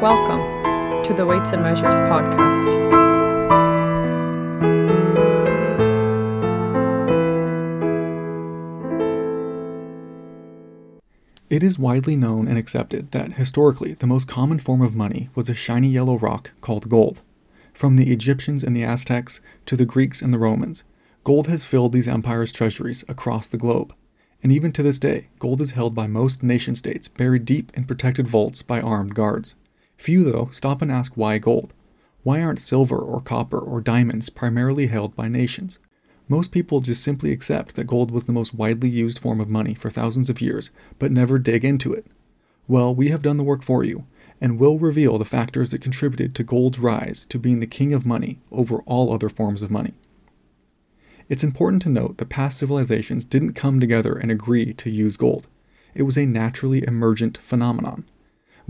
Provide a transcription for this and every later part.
Welcome to the Weights and Measures podcast. It is widely known and accepted that historically the most common form of money was a shiny yellow rock called gold. From the Egyptians and the Aztecs to the Greeks and the Romans, gold has filled these empires' treasuries across the globe. And even to this day, gold is held by most nation states buried deep in protected vaults by armed guards. Few, though, stop and ask why gold? Why aren't silver or copper or diamonds primarily held by nations? Most people just simply accept that gold was the most widely used form of money for thousands of years, but never dig into it. Well, we have done the work for you, and will reveal the factors that contributed to gold's rise to being the king of money over all other forms of money. It's important to note that past civilizations didn't come together and agree to use gold. It was a naturally emergent phenomenon.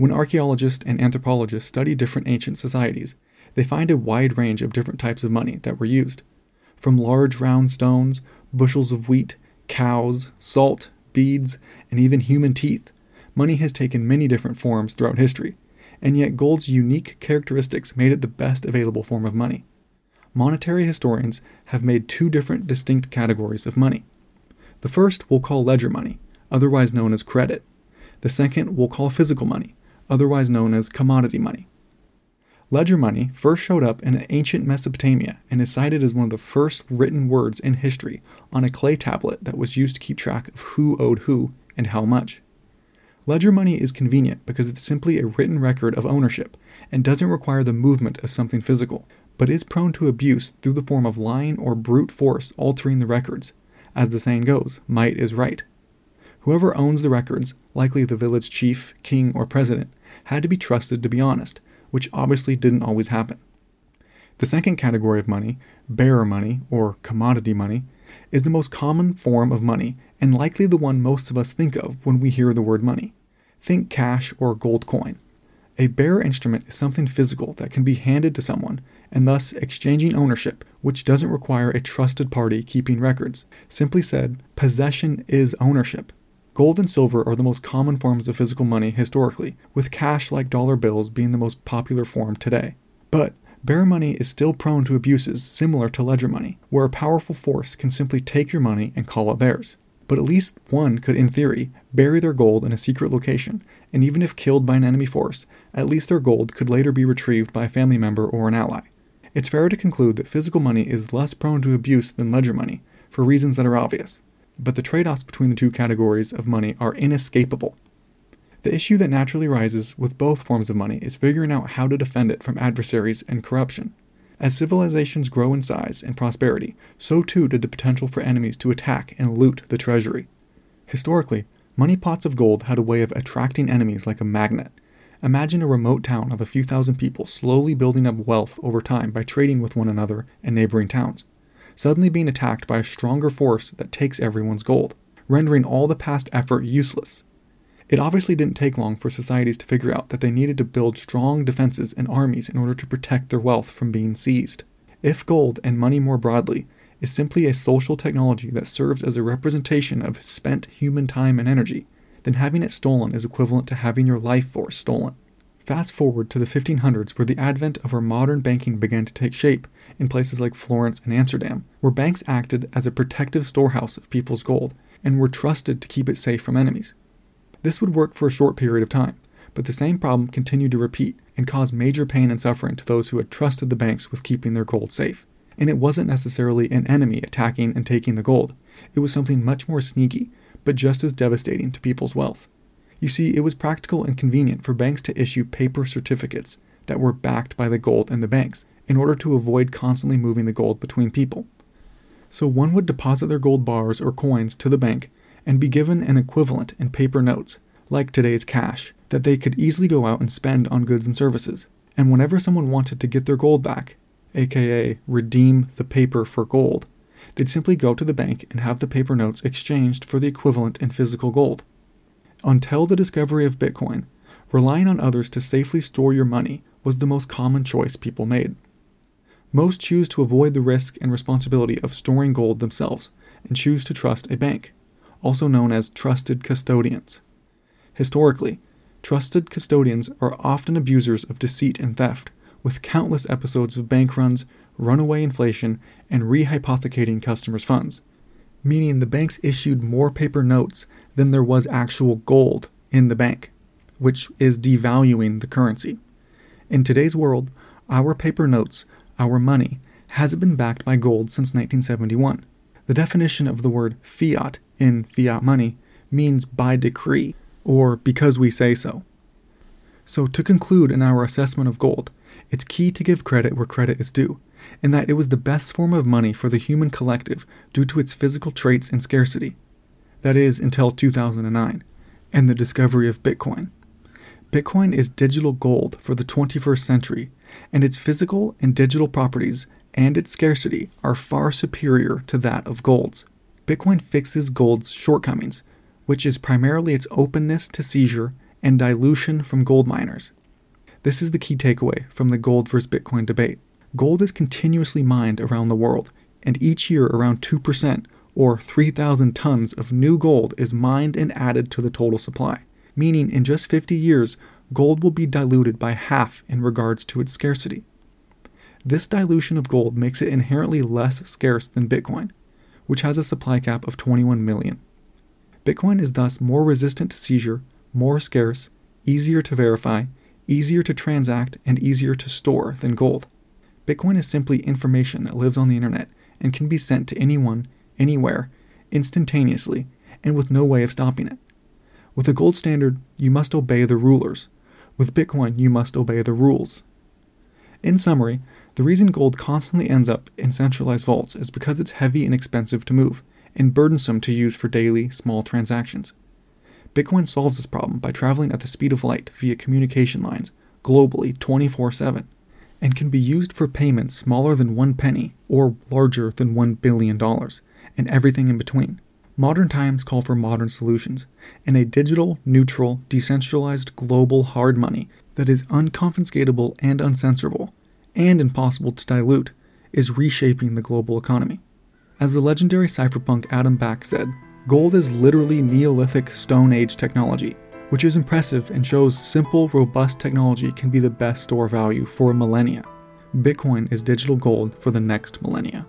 When archaeologists and anthropologists study different ancient societies, they find a wide range of different types of money that were used. From large round stones, bushels of wheat, cows, salt, beads, and even human teeth, money has taken many different forms throughout history, and yet gold's unique characteristics made it the best available form of money. Monetary historians have made two different distinct categories of money. The first we'll call ledger money, otherwise known as credit. The second we'll call physical money, otherwise known as commodity money. Ledger money first showed up in ancient Mesopotamia and is cited as one of the first written words in history on a clay tablet that was used to keep track of who owed who and how much. Ledger money is convenient because it's simply a written record of ownership and doesn't require the movement of something physical, but is prone to abuse through the form of lying or brute force altering the records. As the saying goes, might is right. Whoever owns the records, likely the village chief, king, or president, had to be trusted to be honest, which obviously didn't always happen. The second category of money, bearer money or commodity money, is the most common form of money and likely the one most of us think of when we hear the word money. Think cash or gold coin. A bearer instrument is something physical that can be handed to someone and thus exchanging ownership, which doesn't require a trusted party keeping records. Simply said, possession is ownership. Gold and silver are the most common forms of physical money historically, with cash like dollar bills being the most popular form today. But bearer money is still prone to abuses similar to ledger money, where a powerful force can simply take your money and call it theirs. But at least one could, in theory, bury their gold in a secret location, and even if killed by an enemy force, at least their gold could later be retrieved by a family member or an ally. It's fair to conclude that physical money is less prone to abuse than ledger money, for reasons that are obvious but the trade offs between the two categories of money are inescapable. The issue that naturally rises with both forms of money is figuring out how to defend it from adversaries and corruption. As civilizations grow in size and prosperity, so too did the potential for enemies to attack and loot the treasury. Historically, money pots of gold had a way of attracting enemies like a magnet. Imagine a remote town of a few thousand people slowly building up wealth over time by trading with one another and neighboring towns suddenly being attacked by a stronger force that takes everyone's gold, rendering all the past effort useless. It obviously didn't take long for societies to figure out that they needed to build strong defenses and armies in order to protect their wealth from being seized. If gold, and money more broadly, is simply a social technology that serves as a representation of spent human time and energy, then having it stolen is equivalent to having your life force stolen. Fast forward to the 1500s, where the advent of our modern banking began to take shape in places like Florence and Amsterdam, where banks acted as a protective storehouse of people's gold and were trusted to keep it safe from enemies. This would work for a short period of time, but the same problem continued to repeat and cause major pain and suffering to those who had trusted the banks with keeping their gold safe. And it wasn't necessarily an enemy attacking and taking the gold, it was something much more sneaky, but just as devastating to people's wealth. You see, it was practical and convenient for banks to issue paper certificates that were backed by the gold in the banks in order to avoid constantly moving the gold between people. So one would deposit their gold bars or coins to the bank and be given an equivalent in paper notes, like today's cash, that they could easily go out and spend on goods and services. And whenever someone wanted to get their gold back, aka redeem the paper for gold, they'd simply go to the bank and have the paper notes exchanged for the equivalent in physical gold. Until the discovery of Bitcoin, relying on others to safely store your money was the most common choice people made. Most choose to avoid the risk and responsibility of storing gold themselves and choose to trust a bank, also known as trusted custodians. Historically, trusted custodians are often abusers of deceit and theft, with countless episodes of bank runs, runaway inflation, and rehypothecating customers' funds, meaning the banks issued more paper notes than there was actual gold in the bank, which is devaluing the currency. In today's world, our paper notes, our money, hasn't been backed by gold since 1971. The definition of the word fiat in fiat money means by decree, or because we say so. So, to conclude in our assessment of gold, it's key to give credit where credit is due, in that it was the best form of money for the human collective due to its physical traits and scarcity. That is, until 2009, and the discovery of Bitcoin. Bitcoin is digital gold for the 21st century, and its physical and digital properties and its scarcity are far superior to that of gold's. Bitcoin fixes gold's shortcomings, which is primarily its openness to seizure and dilution from gold miners. This is the key takeaway from the gold versus Bitcoin debate. Gold is continuously mined around the world, and each year around 2% or 3,000 tons of new gold is mined and added to the total supply, meaning in just 50 years, gold will be diluted by half in regards to its scarcity. This dilution of gold makes it inherently less scarce than Bitcoin, which has a supply cap of 21 million. Bitcoin is thus more resistant to seizure, more scarce, easier to verify, easier to transact, and easier to store than gold. Bitcoin is simply information that lives on the internet and can be sent to anyone, anywhere, instantaneously, and with no way of stopping it. With a gold standard, you must obey the rulers. With Bitcoin, you must obey the rules. In summary, the reason gold constantly ends up in centralized vaults is because it's heavy and expensive to move, and burdensome to use for daily, small transactions. Bitcoin solves this problem by traveling at the speed of light via communication lines, globally 24 7, and can be used for payments smaller than one penny or larger than $1 billion, and everything in between. Modern times call for modern solutions, and a digital, neutral, decentralized global hard money that is unconfiscatable and uncensorable and impossible to dilute, is reshaping the global economy. As the legendary cypherpunk Adam Back said, gold is literally Neolithic Stone Age technology, which is impressive and shows simple, robust technology can be the best store value for a millennia. Bitcoin is digital gold for the next millennia.